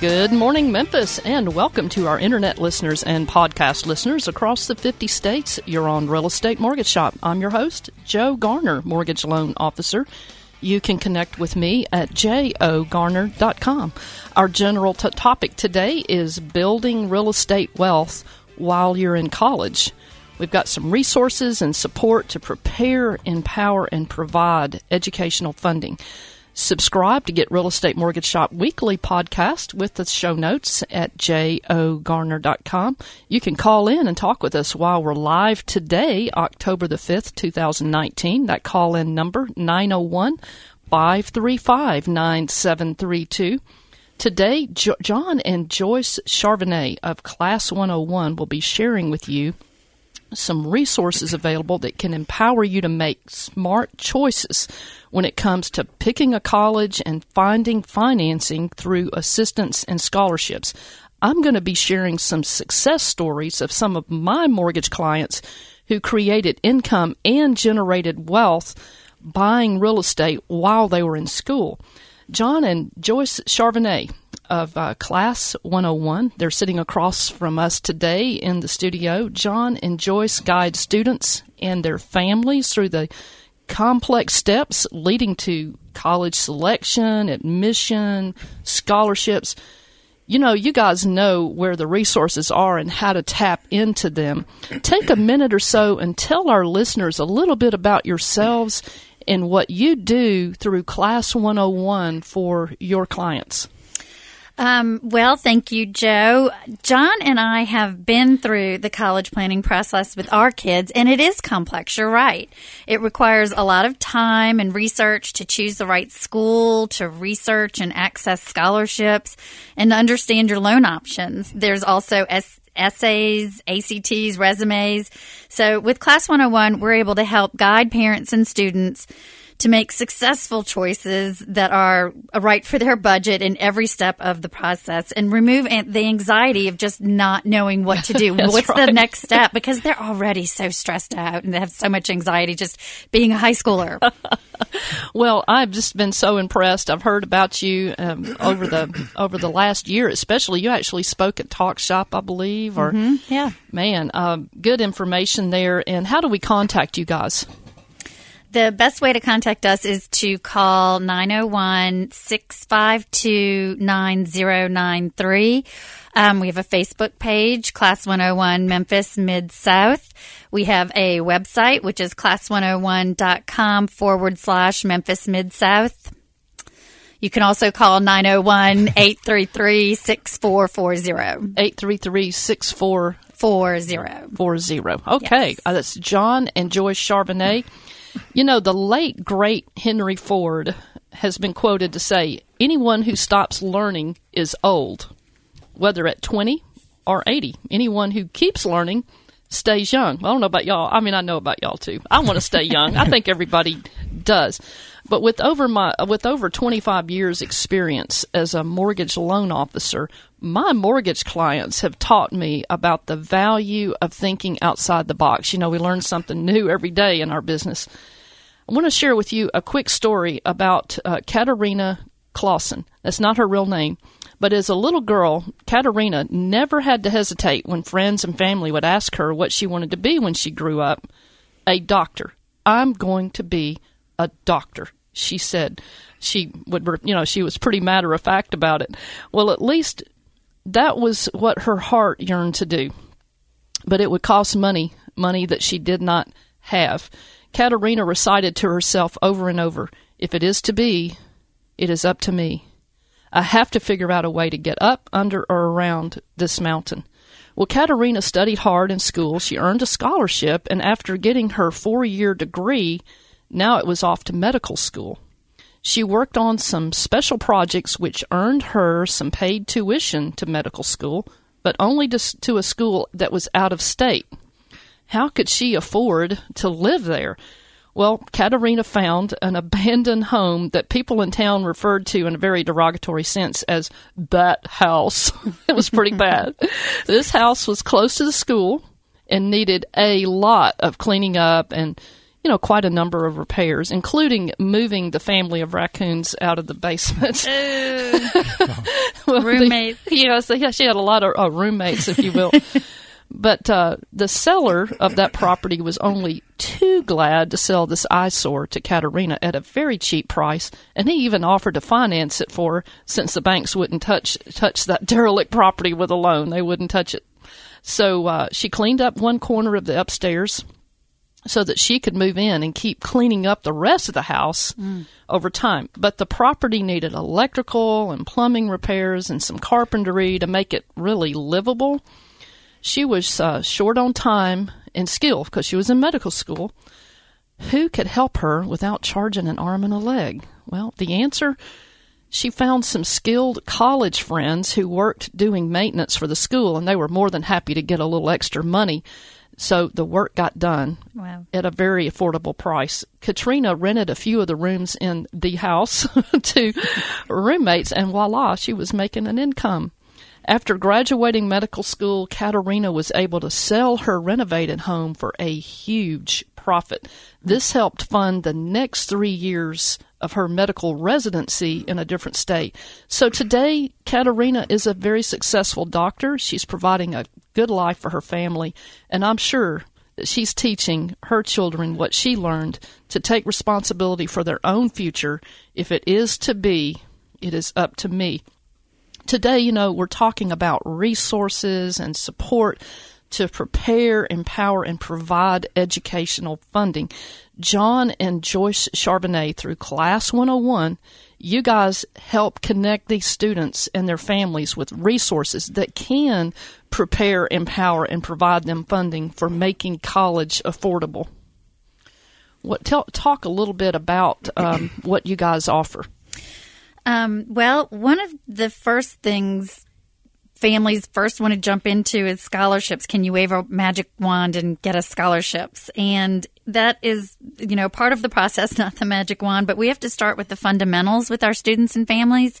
Good morning, Memphis, and welcome to our internet listeners and podcast listeners across the 50 states. You're on Real Estate Mortgage Shop. I'm your host, Joe Garner, Mortgage Loan Officer. You can connect with me at jogarner.com. Our general t- topic today is building real estate wealth while you're in college. We've got some resources and support to prepare, empower, and provide educational funding. Subscribe to get Real Estate Mortgage Shop weekly podcast with the show notes at jogarner.com. You can call in and talk with us while we're live today, October the 5th, 2019. That call in number 901 535 9732. Today, jo- John and Joyce Charbonnet of Class 101 will be sharing with you some resources available that can empower you to make smart choices when it comes to picking a college and finding financing through assistance and scholarships. I'm going to be sharing some success stories of some of my mortgage clients who created income and generated wealth buying real estate while they were in school. John and Joyce Charbonnet of uh, Class 101. They're sitting across from us today in the studio. John and Joyce guide students and their families through the complex steps leading to college selection, admission, scholarships. You know, you guys know where the resources are and how to tap into them. Take a minute or so and tell our listeners a little bit about yourselves and what you do through Class 101 for your clients. Um, well, thank you, Joe. John and I have been through the college planning process with our kids, and it is complex. You're right. It requires a lot of time and research to choose the right school, to research and access scholarships, and to understand your loan options. There's also S- essays, ACTs, resumes. So with Class 101, we're able to help guide parents and students to make successful choices that are right for their budget in every step of the process and remove the anxiety of just not knowing what to do. What's right. the next step? Because they're already so stressed out and they have so much anxiety just being a high schooler. well, I've just been so impressed. I've heard about you um, over the over the last year, especially. You actually spoke at Talk Shop, I believe, or mm-hmm. yeah, man, uh, good information there. And how do we contact you guys? The best way to contact us is to call 901 652 9093. Um, we have a Facebook page, Class 101 Memphis Mid South. We have a website, which is class101.com forward slash Memphis Mid South. You can also call 901 833 6440. 833 6440. Okay. Yes. Uh, that's John and Joyce Charbonnet. You know, the late, great Henry Ford has been quoted to say, anyone who stops learning is old, whether at 20 or 80. Anyone who keeps learning stays young. I don't know about y'all. I mean, I know about y'all too. I want to stay young. I think everybody does. But with over my with over 25 years experience as a mortgage loan officer, my mortgage clients have taught me about the value of thinking outside the box. You know, we learn something new every day in our business. I want to share with you a quick story about uh, Clausen. That's not her real name. But as a little girl, Katerina never had to hesitate when friends and family would ask her what she wanted to be when she grew up. A doctor. I'm going to be a doctor she said she would you know she was pretty matter of fact about it well at least that was what her heart yearned to do but it would cost money money that she did not have katerina recited to herself over and over if it is to be it is up to me i have to figure out a way to get up under or around this mountain well, Katerina studied hard in school. She earned a scholarship, and after getting her four year degree, now it was off to medical school. She worked on some special projects which earned her some paid tuition to medical school, but only to, to a school that was out of state. How could she afford to live there? Well, Katerina found an abandoned home that people in town referred to in a very derogatory sense as that house. it was pretty bad. This house was close to the school and needed a lot of cleaning up and you know, quite a number of repairs, including moving the family of raccoons out of the basement. well, roommates. The, yes, yeah, she had a lot of uh, roommates, if you will. but uh, the seller of that property was only too glad to sell this eyesore to Katerina at a very cheap price, and he even offered to finance it for her, since the banks wouldn't touch touch that derelict property with a loan. They wouldn't touch it. So uh, she cleaned up one corner of the upstairs so that she could move in and keep cleaning up the rest of the house mm. over time. But the property needed electrical and plumbing repairs and some carpentry to make it really livable. She was uh, short on time and skill because she was in medical school. Who could help her without charging an arm and a leg? Well, the answer she found some skilled college friends who worked doing maintenance for the school, and they were more than happy to get a little extra money so the work got done wow. at a very affordable price. Katrina rented a few of the rooms in the house to roommates, and voila, she was making an income. After graduating medical school, Katerina was able to sell her renovated home for a huge profit. This helped fund the next three years of her medical residency in a different state. So today, Katerina is a very successful doctor. She's providing a good life for her family, and I'm sure that she's teaching her children what she learned to take responsibility for their own future. If it is to be, it is up to me. Today, you know, we're talking about resources and support to prepare, empower, and provide educational funding. John and Joyce Charbonnet through Class 101, you guys help connect these students and their families with resources that can prepare, empower, and provide them funding for making college affordable. What tell, talk a little bit about um, what you guys offer. Um, well, one of the first things families first want to jump into is scholarships. Can you wave a magic wand and get us scholarships? And that is, you know, part of the process, not the magic wand, but we have to start with the fundamentals with our students and families.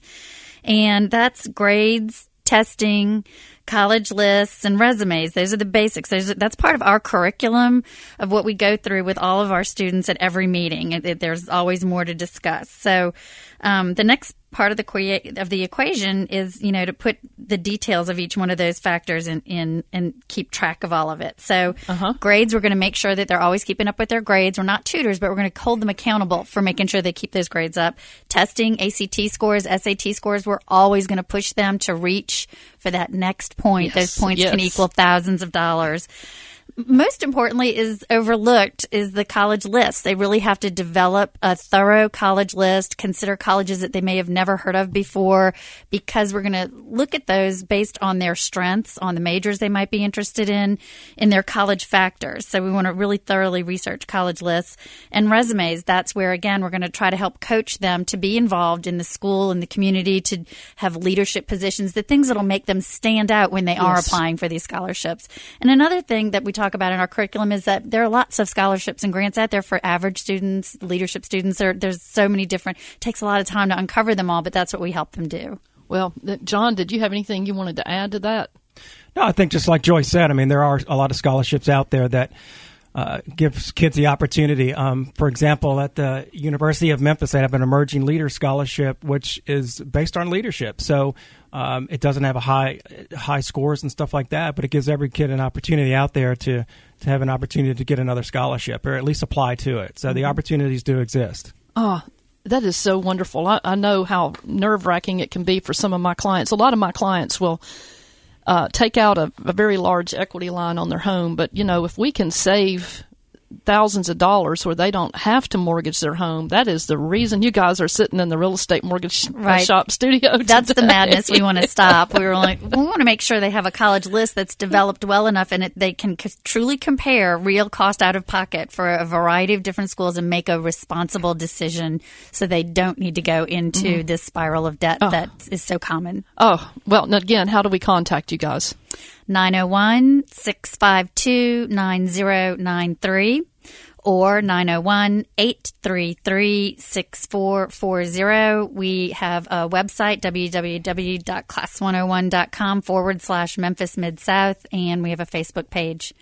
And that's grades, testing, college lists, and resumes. Those are the basics. Those, that's part of our curriculum of what we go through with all of our students at every meeting. There's always more to discuss. So, um, the next part of the of the equation is you know to put the details of each one of those factors in, in and keep track of all of it. So uh-huh. grades, we're going to make sure that they're always keeping up with their grades. We're not tutors, but we're going to hold them accountable for making sure they keep those grades up. Testing, ACT scores, SAT scores, we're always going to push them to reach for that next point. Yes. Those points yes. can equal thousands of dollars most importantly is overlooked is the college list. They really have to develop a thorough college list, consider colleges that they may have never heard of before, because we're going to look at those based on their strengths, on the majors they might be interested in, in their college factors. So we want to really thoroughly research college lists and resumes. That's where, again, we're going to try to help coach them to be involved in the school and the community, to have leadership positions, the things that'll make them stand out when they yes. are applying for these scholarships. And another thing that we talk about in our curriculum is that there are lots of scholarships and grants out there for average students, leadership students. There, there's so many different. It takes a lot of time to uncover them all, but that's what we help them do. Well, John, did you have anything you wanted to add to that? No, I think just like Joyce said, I mean, there are a lot of scholarships out there that uh, gives kids the opportunity. Um, for example, at the University of Memphis, they have an emerging leader scholarship, which is based on leadership. So um, it doesn't have a high high scores and stuff like that, but it gives every kid an opportunity out there to to have an opportunity to get another scholarship or at least apply to it. So the mm-hmm. opportunities do exist. Oh, that is so wonderful. I, I know how nerve wracking it can be for some of my clients. A lot of my clients will. Uh, take out a, a very large equity line on their home, but you know if we can save thousands of dollars where they don't have to mortgage their home. That is the reason you guys are sitting in the real estate mortgage right. shop studio. Today. That's the madness we want to stop. We were like, we want to make sure they have a college list that's developed well enough and it, they can c- truly compare real cost out of pocket for a variety of different schools and make a responsible decision so they don't need to go into mm-hmm. this spiral of debt oh. that is so common. Oh, well, again, how do we contact you guys? 901 652 9093 or 901 833 6440. We have a website, www.class101.com forward slash Memphis Mid South, and we have a Facebook page.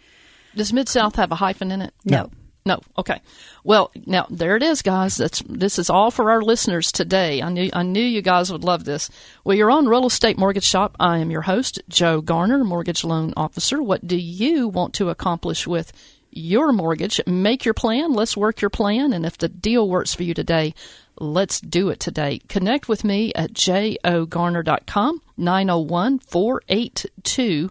Does Mid South have a hyphen in it? No. No. Okay. Well, now there it is, guys. That's this is all for our listeners today. I knew I knew you guys would love this. Well, you're on Real Estate Mortgage Shop. I am your host, Joe Garner, mortgage loan officer. What do you want to accomplish with your mortgage? Make your plan. Let's work your plan. And if the deal works for you today, let's do it today. Connect with me at jogarner.com 901 482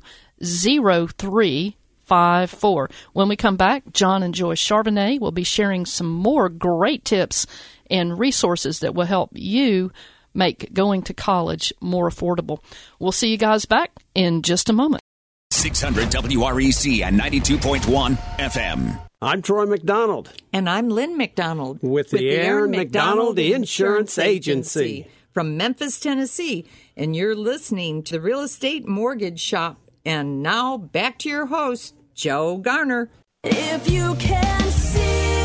five four. When we come back, John and Joyce Charbonnet will be sharing some more great tips and resources that will help you make going to college more affordable. We'll see you guys back in just a moment. 600 WREC and 92.1 FM. I'm Troy McDonald. And I'm Lynn McDonald. With the Aaron McDonald Insurance Agency. From Memphis, Tennessee. And you're listening to the Real Estate Mortgage Shop. And now back to your host, Joe Garner. If you can see,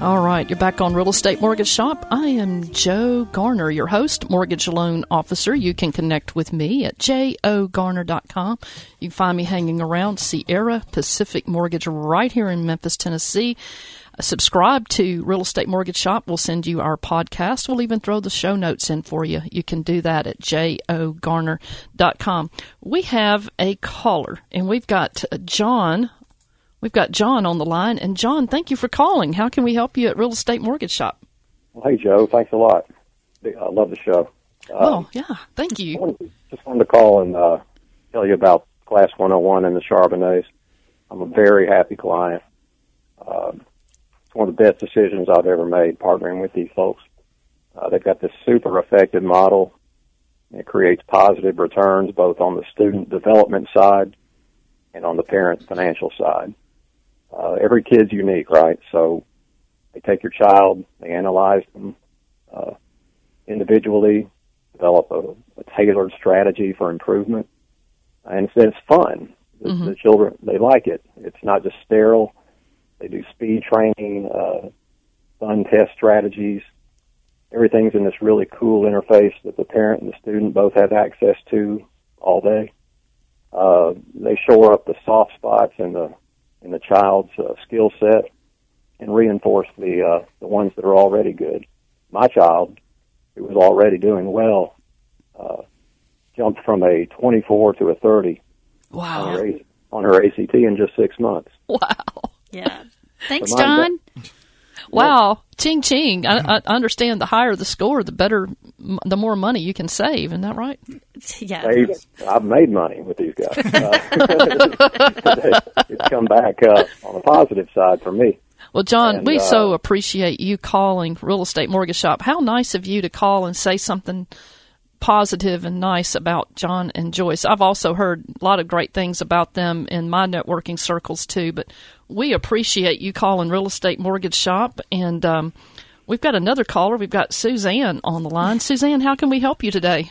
All right, you're back on Real Estate Mortgage Shop. I am Joe Garner, your host, mortgage loan officer. You can connect with me at jogarner.com. You can find me hanging around Sierra Pacific Mortgage right here in Memphis, Tennessee. Uh, Subscribe to Real Estate Mortgage Shop. We'll send you our podcast. We'll even throw the show notes in for you. You can do that at jogarner.com. We have a caller, and we've got John We've got John on the line. And John, thank you for calling. How can we help you at Real Estate Mortgage Shop? Well, hey, Joe. Thanks a lot. I love the show. oh, yeah. Thank you. wanted- just wanted to call and uh, tell you about Class 101 and the Charbonnets. I'm a very happy client. Um, it's one of the best decisions I've ever made partnering with these folks. Uh, they've got this super effective model. It creates positive returns both on the student development side and on the parent financial side. Uh, every kid's unique, right? So they take your child, they analyze them uh, individually, develop a, a tailored strategy for improvement, and it's, it's fun. The, the children they like it. It's not just sterile. They do speed training, uh, fun test strategies. Everything's in this really cool interface that the parent and the student both have access to all day. Uh, they shore up the soft spots in the in the child's uh, skill set and reinforce the uh, the ones that are already good. My child, who was already doing well, uh, jumped from a 24 to a 30 on Wow. her, on her ACT in just six months. Wow. Yeah. Thanks, So mine- John. Wow. Ching ching. I, I understand the higher the score, the better, the more money you can save. Isn't that right? Yeah. They, I've made money with these guys. Uh, it's come back uh, on the positive side for me. Well, John, And, we uh, so appreciate you calling Real Estate Mortgage Shop. How nice of you to call and say something positive and nice about John and Joyce. I've also heard a lot of great things about them in my networking circles too, but we appreciate you calling Real Estate Mortgage Shop. And um, we've got another caller. We've got Suzanne on the line. Suzanne, how can we help you today?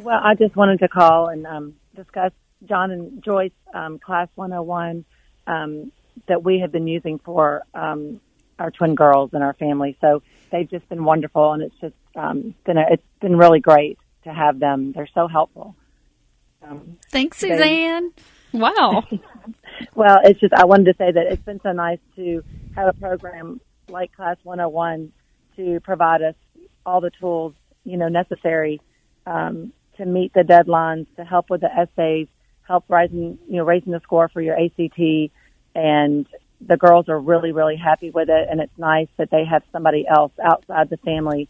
Well, I just wanted to call and um, discuss John and Joyce um, Class 101 um, that we have been using for um, our twin girls and our family. So they've just been wonderful, and it's just um, been a, it's been really great to have them. They're so helpful. Um, Thanks, Suzanne. Wow. well, it's just I wanted to say that it's been so nice to have a program like Class 101 to provide us all the tools you know necessary um, to meet the deadlines, to help with the essays, help rising you know raising the score for your ACT, and the girls are really really happy with it, and it's nice that they have somebody else outside the family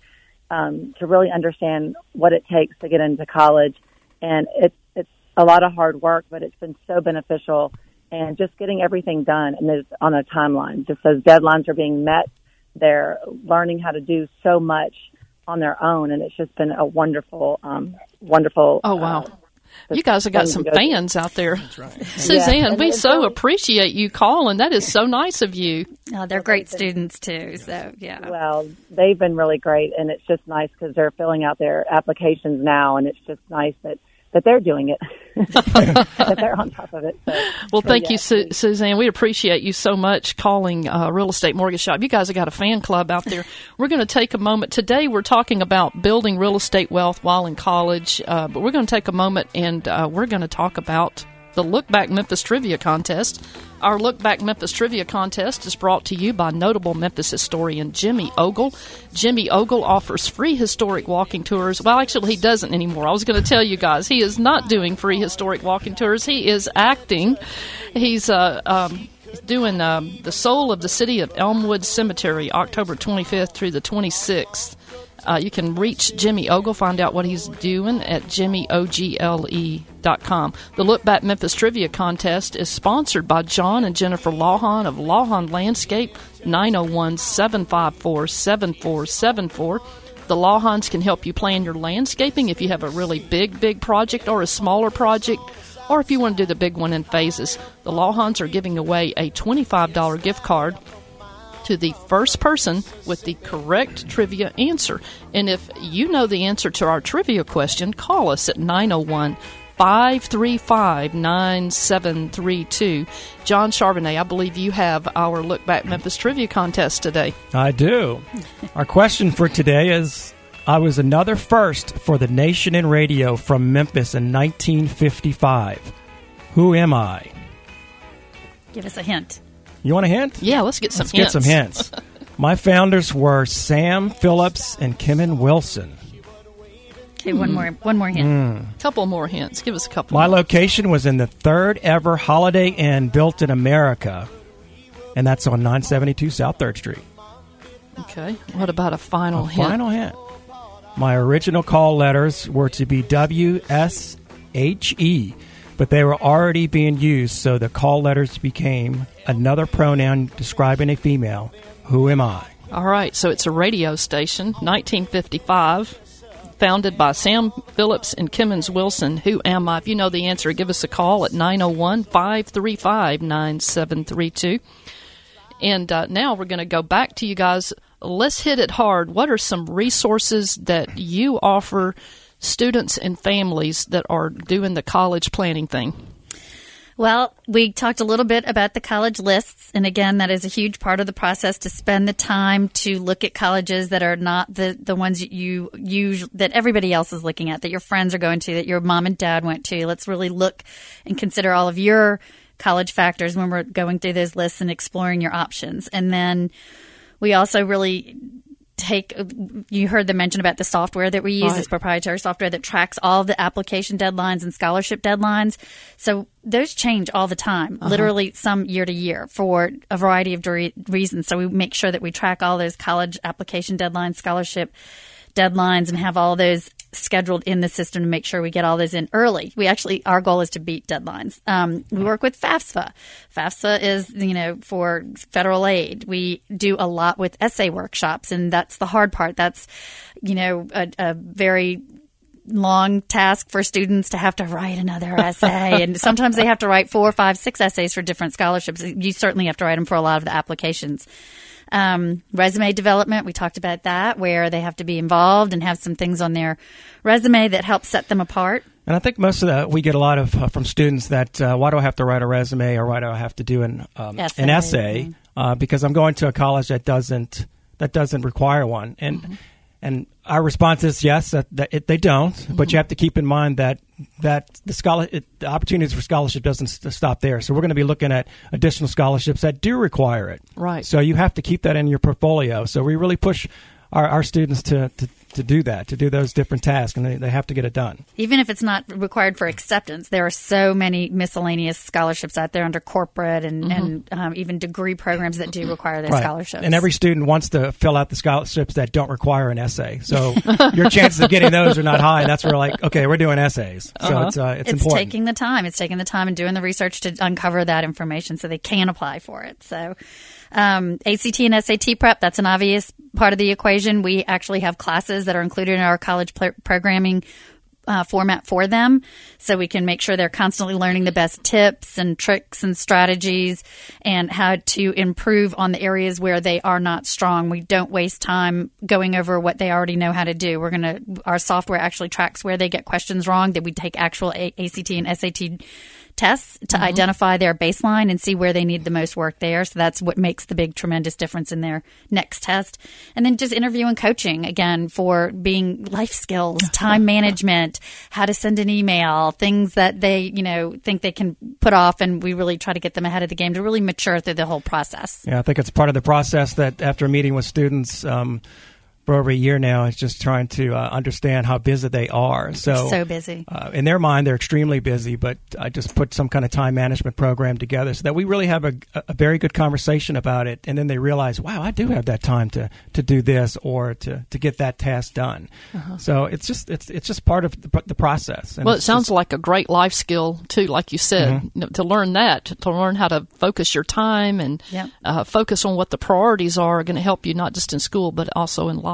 um, to really understand what it takes to get into college, and it's it's a lot of hard work, but it's been so beneficial. And just getting everything done and it's on a timeline. Just those deadlines are being met, they're learning how to do so much on their own, and it's just been a wonderful, um, wonderful. Oh wow. uh, You guys have got some go through. fans out there. Suzanne, Yeah, we so really- appreciate you calling. That is so nice of you. Oh, they're great students too. So yeah. Well, they've been really great, and it's just nice because they're filling out their applications now, and it's just nice that that they're doing it, that they're on top of it. So, Well, so, thank yeah, you, Su- Suzanne. We appreciate you so much calling uh, Real Estate Mortgage Shop. You guys have got a fan club out there. We're going to take a moment. Today, we're talking about building real estate wealth while in college, uh, but we're going to take a moment and uh, we're going to talk about the Look Back Memphis Trivia Contest. Our Look Back Memphis Trivia Contest is brought to you by notable Memphis historian Jimmy Ogle. Jimmy Ogle offers free historic walking tours. Well, actually, he doesn't anymore. I was going to tell you guys he is not doing free historic walking tours. He is acting. He's uh, um, doing um, the Soul of the City of Elmwood Cemetery, October 25th through the 26th. Uh, you can reach Jimmy Ogle, find out what he's doing at jimmyogle.com. The Look Back Memphis Trivia Contest is sponsored by John and Jennifer Lawhon of Lawhon Landscape, 901 754 7474. The Lawhons can help you plan your landscaping if you have a really big, big project or a smaller project, or if you want to do the big one in phases. The Lawhons are giving away a $25 gift card to the first person with the correct trivia answer. And if you know the answer to our trivia question, call us at 901 535 9732. John Charbonnet, I believe you have our Look Back Memphis Trivia Contest today. I do. Our question for today is I was another first for the nation in radio from Memphis in 1955. Who am I? Give us a hint. You want a hint? Yeah, let's get some Let's hints. get some hints. My founders were Sam Phillips and Kemmons Wilson. Okay, one more one more hint. Hmm. couple more hints. Give us a couple. My more. location was in the third ever Holiday Inn built in America, and that's on 972 South 3rd Street. Okay. What about a final A hint? final hint. My original call letters were to be W S H E, but they were already being used, so the call letters became another pronoun describing a female. Who am I? All right, so it's a radio station, 1955, founded by Sam Phillips and Kemmons Wilson. Who am I? If you know the answer, give us a call at 901 535 9732. And uh, now we're going to go back to you guys. Let's hit it hard. What are some resources that you offer students and families that are doing the college planning thing? Well, we talked a little bit about the college lists, and again, that is a huge part of the process to spend the time to look at colleges that are not the the ones you use that everybody else is looking at, that your friends are going to, that your mom and dad went to. Let's really look and consider all of your college factors when we're going through those lists and exploring your options, and then we also really take you heard them mention about the software that we use. Right. it's proprietary software that tracks all the application deadlines and scholarship deadlines. So those change all the time uh-huh. literally some year to year for a variety of reasons. So we make sure that we track all those college application deadlines scholarship deadlines and have all those scheduled in the system to make sure we get all those in early. We actually, our goal is to beat deadlines. Um, we work with FAFSA. FAFSA is, you know, for federal aid. We do a lot with essay workshops, and that's the hard part. That's, you know, a, a very long task for students to have to write another essay. and sometimes they have to write four, five, six essays for different scholarships. You certainly have to write them for a lot of the applications. Um, resume development, we talked about that, where they have to be involved and have some things on their resume that help set them apart. And I think most of that we get a lot of uh, from students that uh, why do I have to write a resume or why do I have to do an um, Essay. an essay? Uh, because I'm going to a college that doesn't that doesn't require one. And and our response is yes that, that it, they don't. But you have to keep in mind that that the scholar it, the opportunities for scholarship doesn't st- stop there. So we're going to be looking at additional scholarships that do require it. Right. so you have to keep that in your portfolio. So we really push our, our students to, to to do that, to do those different tasks, and they, they have to get it done. Even if it's not required for acceptance, there are so many miscellaneous scholarships out there under corporate and, and um, even degree programs that do require those Right. scholarships. And every student wants to fill out the scholarships that don't require an essay. So your chances of getting those are not high. That's where like, okay, we're doing essays. So it's uh, it's, it's important. taking the time. It's taking the time and doing the research to uncover that information so they can apply for it. So, um, ACT and SAT prep, that's an obvious part of the equation. We actually have classes that are included in our college pl- programming uh, format for them so we can make sure they're constantly learning the best tips and tricks and strategies and how to improve on the areas where they are not strong. We don't waste time going over what they already know how to do. We're going to, our software actually tracks where they get questions wrong, that we take actual A- ACT and SAT tests to identify their baseline and see where they need the most work there. So that's what makes the big tremendous difference in their next test. And then just interview and coaching again for being life skills, time management, how to send an email, things that they, you know, think they can put off and we really try to get them ahead of the game to really mature through the whole process. Yeah, I think it's part of the process that after meeting with students um, for over a year now, it's just trying to uh, understand how busy they are. So, so busy. Uh, in their mind, they're extremely busy, but I just put some kind of time management program together so that we really have a, a very good conversation about it. And then they realize, wow, I do have that time to, to do this or to, to get that task done. So it's just it's it's just part of the, the process. And Well, it sounds just- like a great life skill too, like you said, You know, to learn that, to learn how to focus your time and Yep. uh, focus on what the priorities are, are, going to help you not just in school but also in life.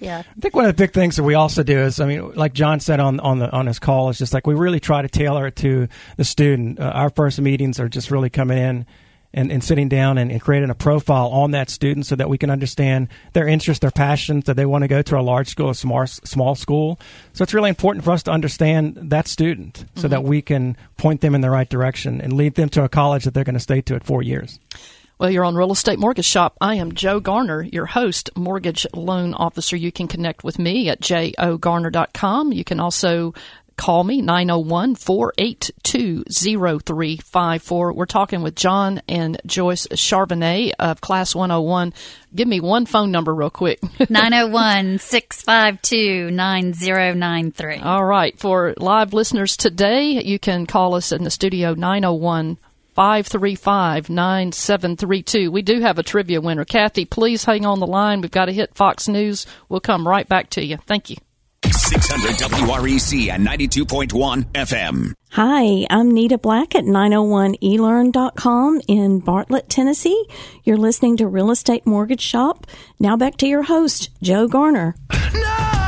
Yeah. I think one of the big things that we also do is, I mean, like John said on on the on his call, is just like we really try to tailor it to the student. Uh, our first meetings are just really coming in and, and sitting down and, and creating a profile on that student so that we can understand their interests, their passions, that they want to go to a large school, a small small school. So it's really important for us to understand that student so that we can point them in the right direction and lead them to a college that they're going to stay to at four years. Well, you're on Real Estate Mortgage Shop. I am Joe Garner, your host, mortgage loan officer. You can connect with me at jogarner.com. You can also call me 901 482 0354. We're talking with John and Joyce Charbonnet of Class 101. Give me one phone number real quick. 901 652 9093. All right. For live listeners today, you can call us in the studio 901 535 9732. We do have a trivia winner. Kathy, please hang on the line. We've got to hit Fox News. We'll come right back to you. Thank you. 600 WREC and 92.1 FM. Hi, I'm Nita Black at 901elearn.com in Bartlett, Tennessee. You're listening to Real Estate Mortgage Shop. Now back to your host, Joe Garner. No,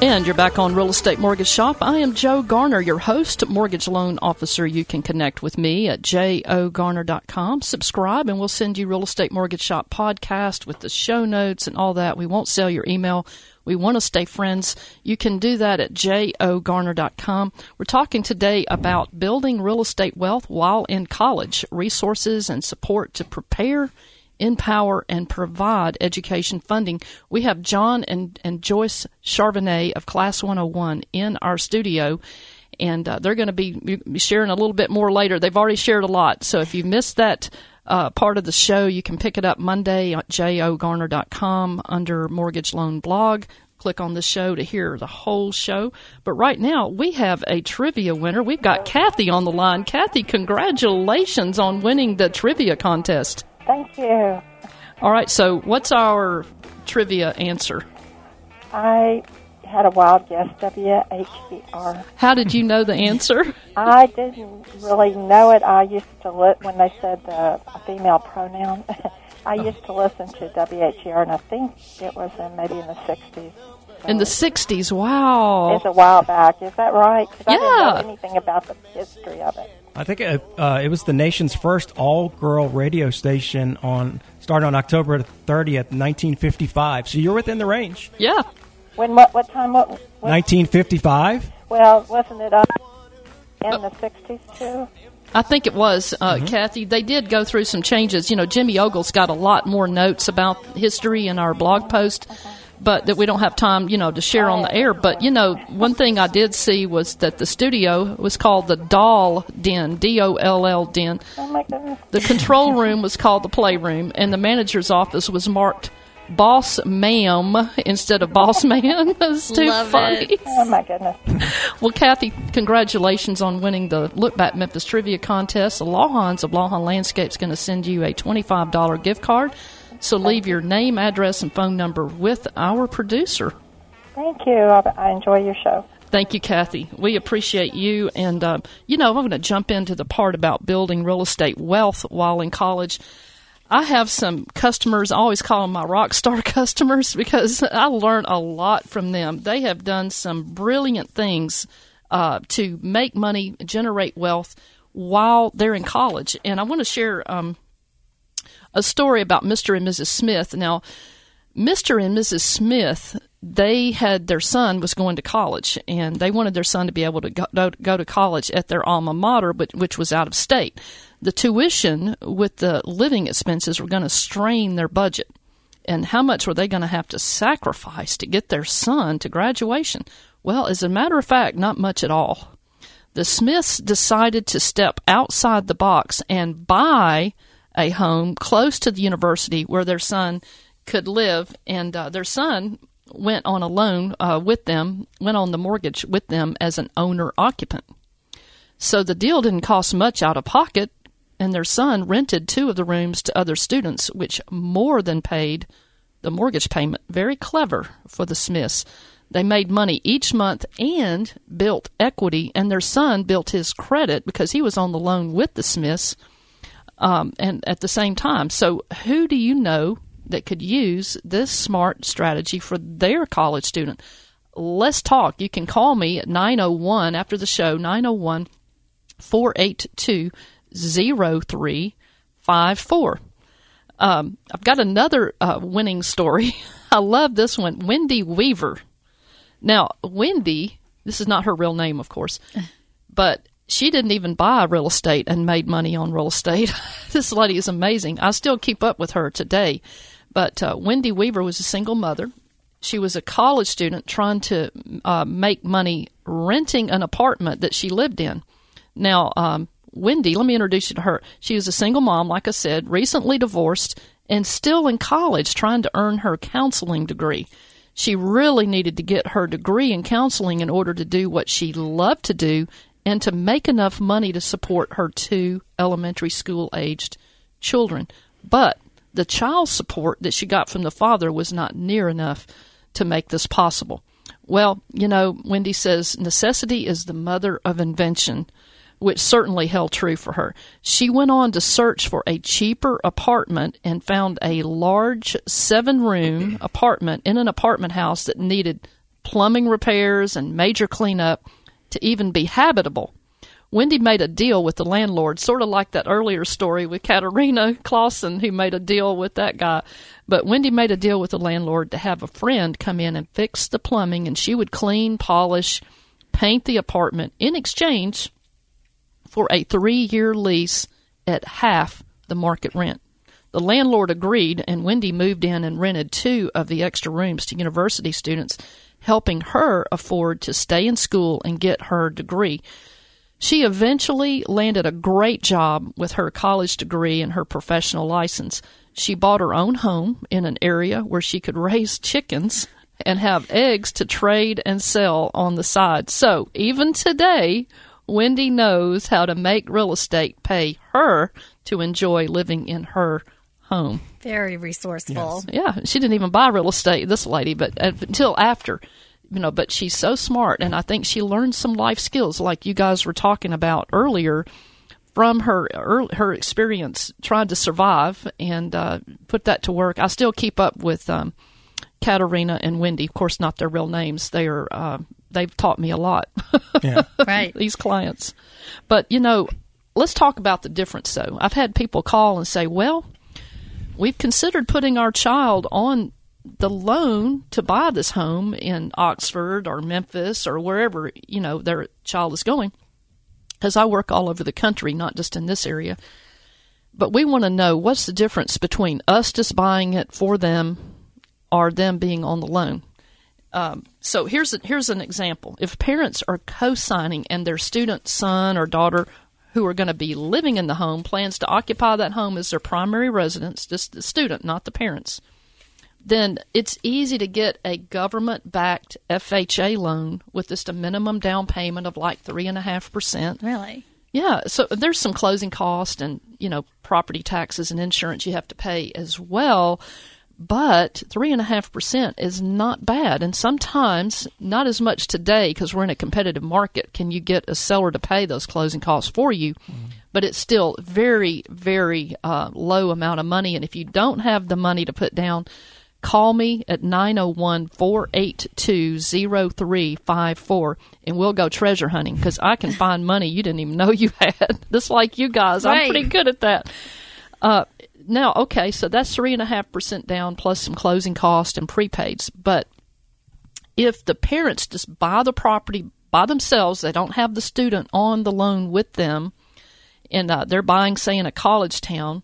And you're back on Real Estate Mortgage Shop. I am Joe Garner, your host, mortgage loan officer. You can connect with me at jogarner.com. Subscribe, and we'll send you Real Estate Mortgage Shop podcast with the show notes and all that. We won't sell your email. We want to stay friends. You can do that at jogarner.com. We're talking today about building real estate wealth while in college, resources and support to prepare empower and provide education funding. We have John and, and Joyce Charbonnet of Class 101 in our studio, and uh, they're going to be sharing a little bit more later. They've already shared a lot, so if you missed that uh, part of the show, you can pick it up Monday at jogarner.com under Mortgage Loan Blog. Click on the show to hear the whole show. But right now, we have a trivia winner. We've got Kathy on the line. Kathy, congratulations on winning the trivia contest. Thank you. All right, so what's our trivia answer? I had a wild guess, W H E R. How did you know the answer? I didn't really know it. I used to li- when they said the female pronoun. I oh. used to listen to WHER, and I think it was in maybe in the '60s. In the 60s, wow. It's a while back. Is that right? 'Cause I didn't Yeah. know anything about the history of it. I think it, uh, it was the nation's first all-girl radio station on started on October 30th, 1955. So you're within the range. Yeah. When what what time? What? what 1955. well, wasn't it? up in the 60s, too? I think it was, uh, Kathy. They did go through some changes. You know, Jimmy Ogle's got a lot more notes about history in our blog post, but that we don't have time, you know, to share on the air. But, you know, one thing I did see was that the studio was called the Doll Den, D O L L Den. Oh, my goodness. The control room was called the playroom, and the manager's office was marked Boss Ma'am instead of Boss Man. That's too Love funny. it. Oh, my goodness. Well, Kathy, congratulations on winning the Look Back Memphis Trivia Contest. The Lawhons of Lawhon Landscape is going to send you a $25 gift card. So leave your name, address, and phone number with our producer. Thank you. I, enjoy your show. Thank you, Kathy. We appreciate you. And, uh, you know, I'm going to jump into the part about building real estate wealth while in college. I have some customers, I always call them my rock star customers because I learn a lot from them. They have done some brilliant things uh, to make money, generate wealth while they're in college. And I want to share um, a story about Mr. and Mrs. Smith. Now, Mr. and Mrs. Smith, they had their son was going to college, and they wanted their son to be able to go, go to college at their alma mater, but, which was out of state. The tuition with the living expenses were going to strain their budget. And how much were they going to have to sacrifice to get their son to graduation? Well, as a matter of fact, not much at all. The Smiths decided to step outside the box and buy a home close to the university where their son could live, and uh, their son went on a loan uh, with them, went on the mortgage with them as an owner occupant. So the deal didn't cost much out of pocket, and their son rented two of the rooms to other students, which more than paid the mortgage payment. Very clever for the Smiths. They made money each month and built equity, and their son built his credit because he was on the loan with the Smiths um, and at the same time. So, who do you know that could use this smart strategy for their college student? Let's talk. You can call me at 901 after the show, 901 482 0354. Um, I've got another uh, winning story. I love this one. Wendy Weaver. Now, Wendy, this is not her real name, of course, but she didn't even buy real estate and made money on real estate. this lady is amazing. I still keep up with her today. But uh, Wendy Weaver was a single mother. She was a college student trying to uh, make money renting an apartment that she lived in. Now, um, Wendy, let me introduce you to her. She is a single mom, like I said, recently divorced, and still in college trying to earn her counseling degree. She really needed to get her degree in counseling in order to do what she loved to do and to make enough money to support her two elementary school aged children. But the child support that she got from the father was not near enough to make this possible. Well, you know, Wendy says necessity is the mother of invention, which certainly held true for her. She went on to search for a cheaper apartment and found a large seven room apartment in an apartment house that needed plumbing repairs and major cleanup to even be habitable. Wendy made a deal with the landlord, sort of like that earlier story with Katerina Clausen, who made a deal with that guy. But Wendy made a deal with the landlord to have a friend come in and fix the plumbing, and she would clean, polish, paint the apartment in exchange for a three year lease at half the market rent. The landlord agreed, and Wendy moved in and rented two of the extra rooms to university students, helping her afford to stay in school and get her degree. She eventually landed a great job with her college degree and her professional license. She bought her own home in an area where she could raise chickens and have eggs to trade and sell on the side. So, even today, Wendy knows how to make real estate pay her to enjoy living in her home. Very resourceful. Yeah, she didn't even buy real estate, this lady, but uh, until after, you know. But she's so smart, and I think she learned some life skills, like you guys were talking about earlier, from her early, her experience trying to survive and uh, put that to work. I still keep up with um, Katerina and Wendy. Of course, not their real names. They are uh, they've taught me a lot. Yeah. Right. These clients, but you know, let's talk about the difference. Though I've had people call and say, "Well, we've considered putting our child on the loan to buy this home in Oxford or Memphis or wherever you know their child is going, because I work all over the country, not just in this area. But we want to know what's the difference between us just buying it for them or them being on the loan. Um, so here's a, here's an example. If parents are co-signing and their student son or daughter who are going to be living in the home plans to occupy that home as their primary residence, just the student, not the parents, then it's easy to get a government backed FHA loan with just a minimum down payment of like three and a half percent. Really? Yeah, so there's some closing cost and you know property taxes and insurance you have to pay as well, but three and a half percent is not bad. And sometimes not as much today because we're in a competitive market. Can you get a seller to pay those closing costs for you? But it's still very very uh, low amount of money. And if you don't have the money to put down, call me at 901-482-0354 and we'll go treasure hunting because I can find money you didn't even know you had. Just like you guys. I'm pretty good at that. Uh, now, okay, so that's three and a half percent down plus some closing costs and prepaids. But if the parents just buy the property by themselves, they don't have the student on the loan with them, and uh, they're buying, say, in a college town,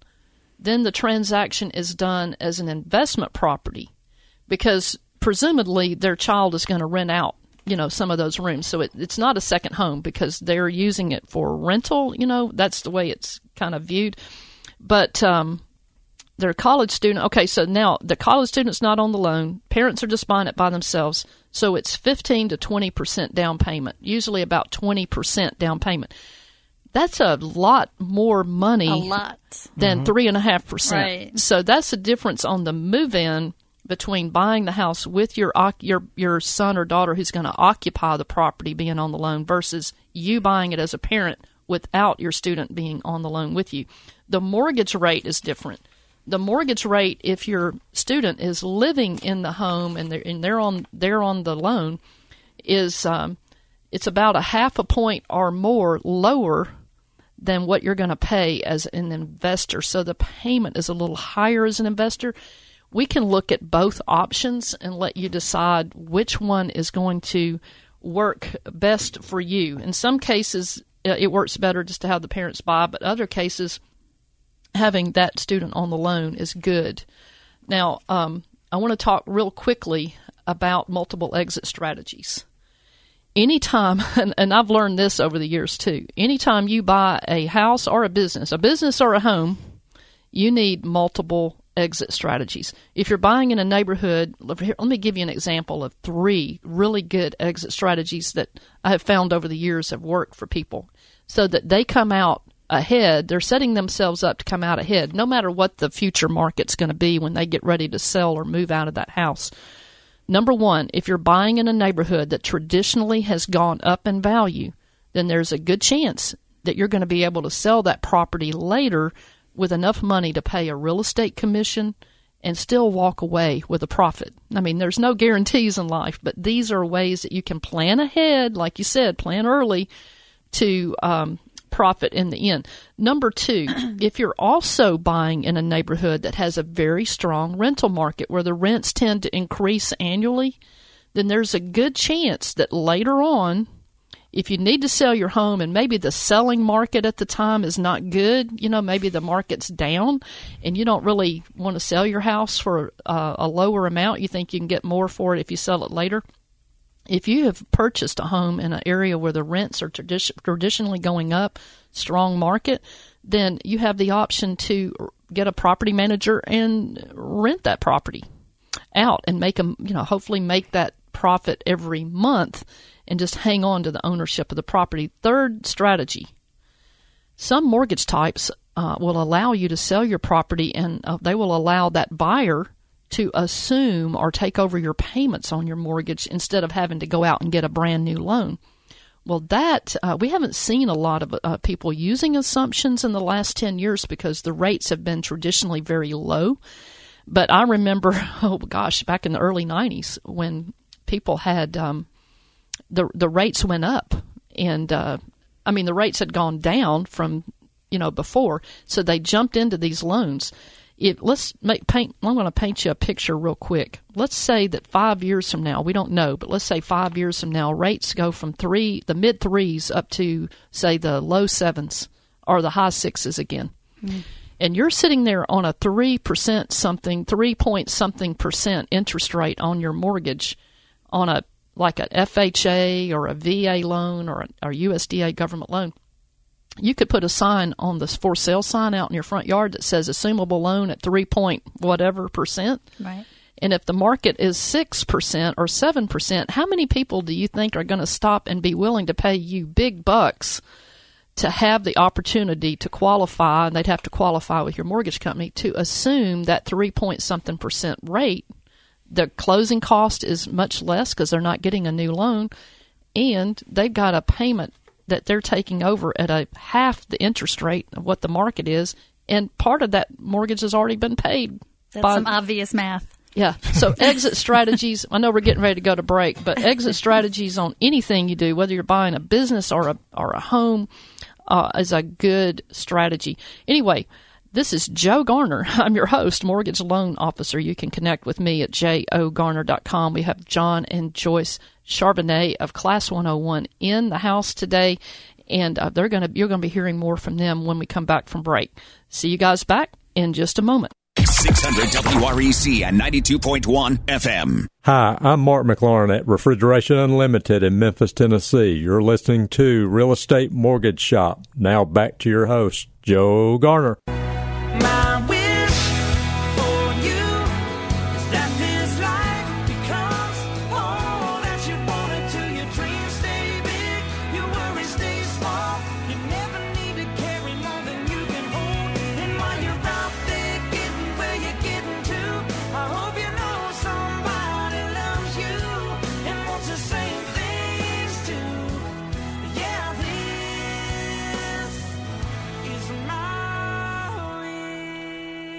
then the transaction is done as an investment property because presumably their child is going to rent out you know some of those rooms so it, it's not a second home because they're using it for rental you know that's the way it's kind of viewed but um, they're a college student okay so now the college student's not on the loan parents are just buying it by themselves so it's 15 to 20 percent down payment usually about 20 percent down payment that's a lot more money A lot. than mm-hmm. three and a half percent. Right. So that's the difference on the move in between buying the house with your your your son or daughter who's going to occupy the property being on the loan versus you buying it as a parent without your student being on the loan with you. The mortgage rate is different. The mortgage rate if your student is living in the home and they're and they're on they're on the loan is um, it's about a half a point or more lower than what you're going to pay as an investor. So the payment is a little higher as an investor. We can look at both options and let you decide which one is going to work best for you. In some cases, uh, it works better just to have the parents buy, but other cases, having that student on the loan is good. Now, um, I want to talk real quickly about multiple exit strategies. Anytime and, and i've learned this over the years too. Anytime you buy a house or a business a business or a home you need multiple exit strategies. If you're buying in a neighborhood let let me give you an example of three really good exit strategies that i have found over the years have worked for people. So that they come out ahead they're setting themselves up to come out ahead no matter what the future market's going to be when they get ready to sell or move out of that house Number one, if you're buying in a neighborhood that traditionally has gone up in value, then there's a good chance that you're going to be able to sell that property later with enough money to pay a real estate commission and still walk away with a profit. I mean, there's no guarantees in life, but these are ways that you can plan ahead, like you said, plan early to um, profit in the end. Number two, if you're also buying in a neighborhood that has a very strong rental market where the rents tend to increase annually, then there's a good chance that later on, if you need to sell your home and maybe the selling market at the time is not good, you know, maybe the market's down and you don't really want to sell your house for uh, a lower amount, you think you can get more for it if you sell it later if you have purchased a home in an area where the rents are tradi- traditionally going up, strong market, then you have the option to get a property manager and rent that property out and make them, you know, hopefully make that profit every month and just hang on to the ownership of the property. Third strategy some mortgage types uh, will allow you to sell your property and uh, they will allow that buyer to assume or take over your payments on your mortgage instead of having to go out and get a brand new loan. Well, that uh, we haven't seen a lot of uh, people using assumptions in the last 10 years because the rates have been traditionally very low. But I remember, oh gosh, back in the early 90s when people had um, the the rates went up, and uh, I mean the rates had gone down from you know before, so they jumped into these loans. If let's make paint i'm going to paint you a picture real quick. Let's say that five years from now we don't know but let's say five years from now rates go from three the mid threes up to say the low sevens or the high sixes again. Mm-hmm. And you're sitting there on a three percent something three point something percent interest rate on your mortgage on a like an fha or a va loan or a or usda government loan you could put a sign on the for sale sign out in your front yard that says assumable loan at three point whatever percent. Right. And if the market is six percent or seven percent, how many people do you think are going to stop and be willing to pay you big bucks to have the opportunity to qualify? And they'd have to qualify with your mortgage company to assume that three point something percent rate. The closing cost is much less because they're not getting a new loan, and they've got a payment that they're taking over at a half the interest rate of what the market is, and part of that mortgage has already been paid. That's by- some obvious math. yeah. So exit strategies. I know we're getting ready to go to break, but exit strategies on anything you do, whether you're buying a business or a or a home, uh, is a good strategy. Anyway. This is Joe Garner. I'm your host, mortgage loan officer. You can connect with me at jogarner.com. We have John and Joyce Charbonnet of Class 101 in the house today, and uh, they're going to you're going to be hearing more from them when we come back from break. See you guys back in just a moment. 600 WREC and 92.1 FM. Hi, I'm Mark McLaurin at Refrigeration Unlimited in Memphis, Tennessee. You're listening to Real Estate Mortgage Shop. Now back to your host, Joe Garner.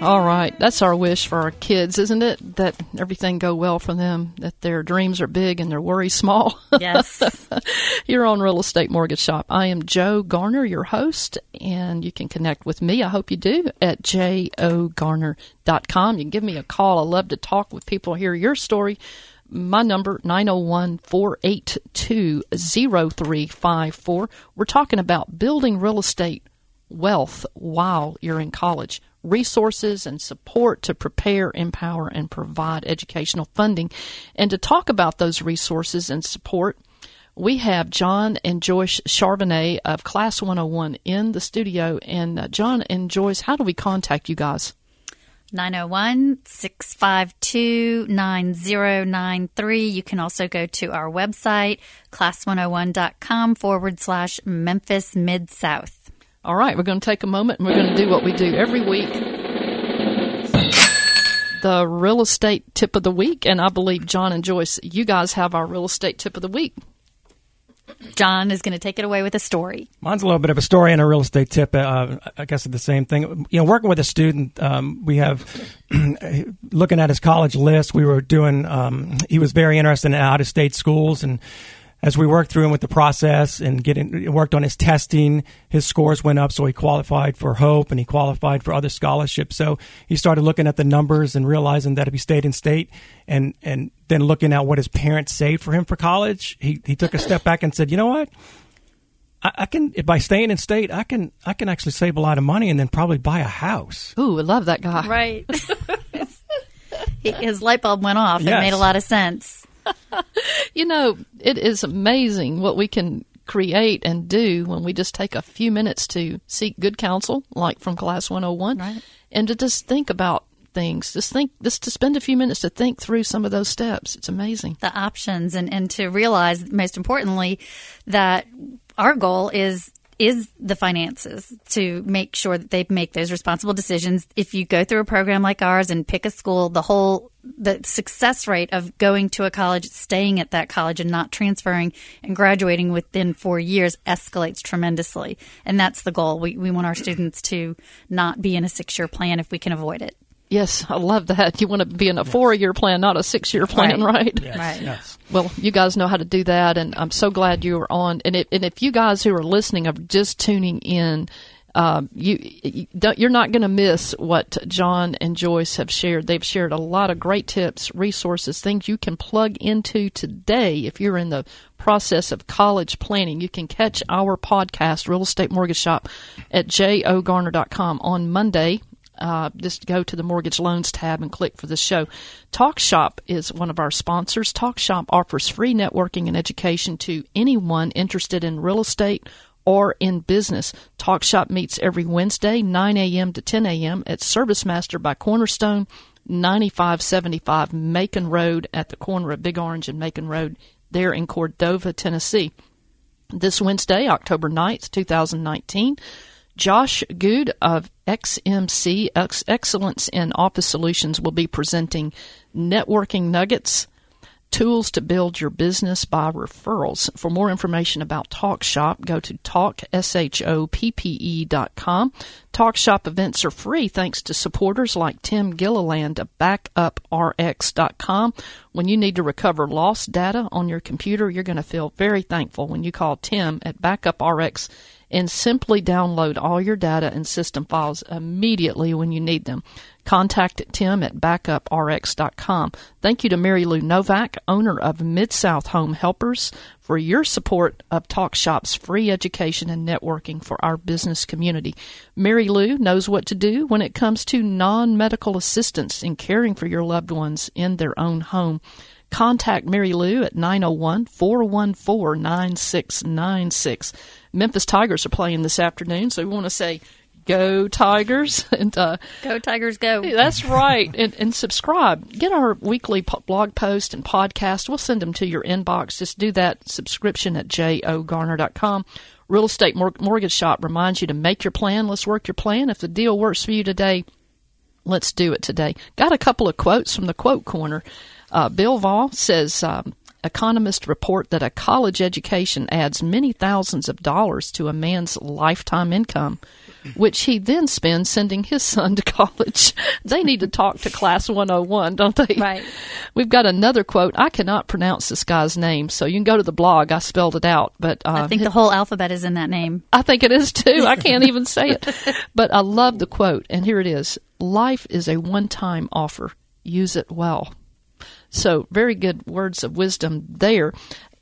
All right, that's our wish for our kids, isn't it? That everything go well for them, that their dreams are big and their worries small. Yes. You're on Real Estate Mortgage Shop. I am Joe Garner, your host, and you can connect with me. I hope you do at jogarner.com. You can give me a call. I love to talk with people, hear your story. My number 901-482-0354. We're talking about building real estate wealth while you're in college. Resources and support to prepare, empower, and provide educational funding. And to talk about those resources and support, we have John and Joyce Charbonnet of Class 101 in the studio. And uh, John and Joyce, how do we contact you guys? 901 652 9093. You can also go to our website, class101.com forward slash Memphis Mid South. All right, we're going to take a moment and we're going to do what we do every week. The real estate tip of the week. And I believe John and Joyce, you guys have our real estate tip of the week. John is going to take it away with a story. Mine's a little bit of a story and a real estate tip. Uh, I guess it's the same thing. You know, working with a student, um, we have looking at his college list. We were doing. Um, he was very interested in out of state schools, and as we worked through him with the process and getting worked on his testing, his scores went up, so he qualified for Hope and he qualified for other scholarships. So he started looking at the numbers and realizing that if he stayed in state and and then looking at what his parents saved for him for college, he he took a step back and said, you know what. I I can by staying in state, I can I can actually save a lot of money and then probably buy a house. Ooh, I love that guy. Right. His light bulb went off. It Yes. made a lot of sense. You know, it is amazing what we can create and do when we just take a few minutes to seek good counsel, like from Class 101, Right. and to just think about things. Just think, just to spend a few minutes to think through some of those steps. It's amazing. the options and, and to realize most importantly that our goal is is the finances to make sure that they make those responsible decisions. If you go through a program like ours and pick a school, the whole the success rate of going to a college, staying at that college and not transferring and graduating within four years escalates tremendously. And that's the goal. We we want our students to not be in a six year plan if we can avoid it. Yes, I love that. You want to be in a four-year plan, not a six-year plan, Right. right? Right. Yes. Well, you guys know how to do that, and I'm so glad you are on. And if, and if you guys who are listening are just tuning in, Um, you, you don't, you're not going to miss what John and Joyce have shared. They've shared a lot of great tips, resources, things you can plug into today if you're in the process of college planning. You can catch our podcast, Real Estate Mortgage Shop, at jogarner.com on Monday. Uh, just go to the mortgage loans tab and click for the show. TalkShop is one of our sponsors. TalkShop offers free networking and education to anyone interested in real estate or in business. TalkShop meets every Wednesday, 9 a.m. to 10 a.m. at ServiceMaster by Cornerstone, 9575 Macon Road at the corner of Big Orange and Macon Road there in Cordova, Tennessee. This Wednesday, October 9th, 2019, Josh Good of XMC Ex- Excellence in Office Solutions will be presenting networking nuggets, tools to build your business by referrals. For more information about Talk Shop, go to talkshoppe.com. Talk Shop events are free thanks to supporters like Tim Gilliland of backuprx.com. When you need to recover lost data on your computer, you're going to feel very thankful when you call Tim at BackupRx and simply download all your data and system files immediately when you need them. Contact Tim at backuprx.com. Thank you to Mary Lou Novak, owner of Mid South Home Helpers, for your support of TalkShop's free education and networking for our business community. Mary Lou knows what to do when it comes to non medical assistance in caring for your loved ones in their own home. Contact Mary Lou at 901 414 9696. Memphis Tigers are playing this afternoon, so we want to say, Go Tigers! and uh, Go Tigers, go! That's right. And, and subscribe. Get our weekly po- blog post and podcast. We'll send them to your inbox. Just do that subscription at jogarner.com. Real Estate Mor- Mortgage Shop reminds you to make your plan. Let's work your plan. If the deal works for you today, let's do it today. Got a couple of quotes from the quote corner. Uh, Bill Vaughan says, um, Economists report that a college education adds many thousands of dollars to a man's lifetime income, which he then spends sending his son to college. they need to talk to Class 101, don't they? Right. We've got another quote. I cannot pronounce this guy's name, so you can go to the blog. I spelled it out, but uh, I think the whole alphabet is in that name. I think it is too. I can't even say it. But I love the quote, and here it is Life is a one time offer. Use it well. So, very good words of wisdom there.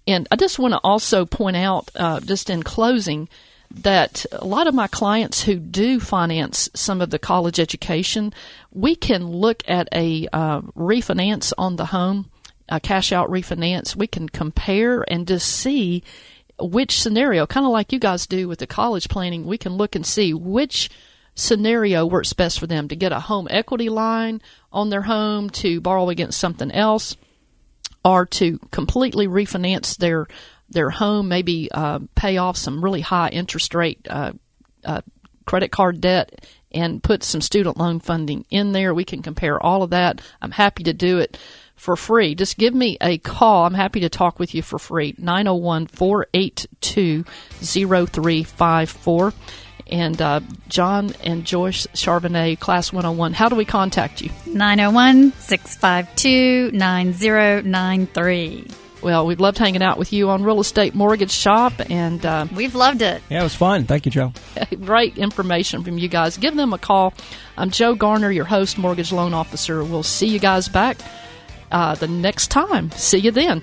And I just want to also point out, uh, just in closing, that a lot of my clients who do finance some of the college education, we can look at a uh, refinance on the home, a cash out refinance. We can compare and just see which scenario, kind of like you guys do with the college planning, we can look and see which scenario works best for them to get a home equity line on their home, to borrow against something else, or to completely refinance their their home, maybe uh, pay off some really high interest rate uh, uh, credit card debt and put some student loan funding in there. We can compare all of that. I'm happy to do it for free. Just give me a call. I'm happy to talk with you for free. 901 482 0354. And uh, John and Joyce Charbonnet, Class 101, how do we contact you? 901 652 9093. Well, we've loved hanging out with you on Real Estate Mortgage Shop, and uh, We've loved it. Yeah, it was fun. Thank you, Joe. great information from you guys. Give them a call. I'm Joe Garner, your host, mortgage loan officer. We'll see you guys back uh, the next time. See you then.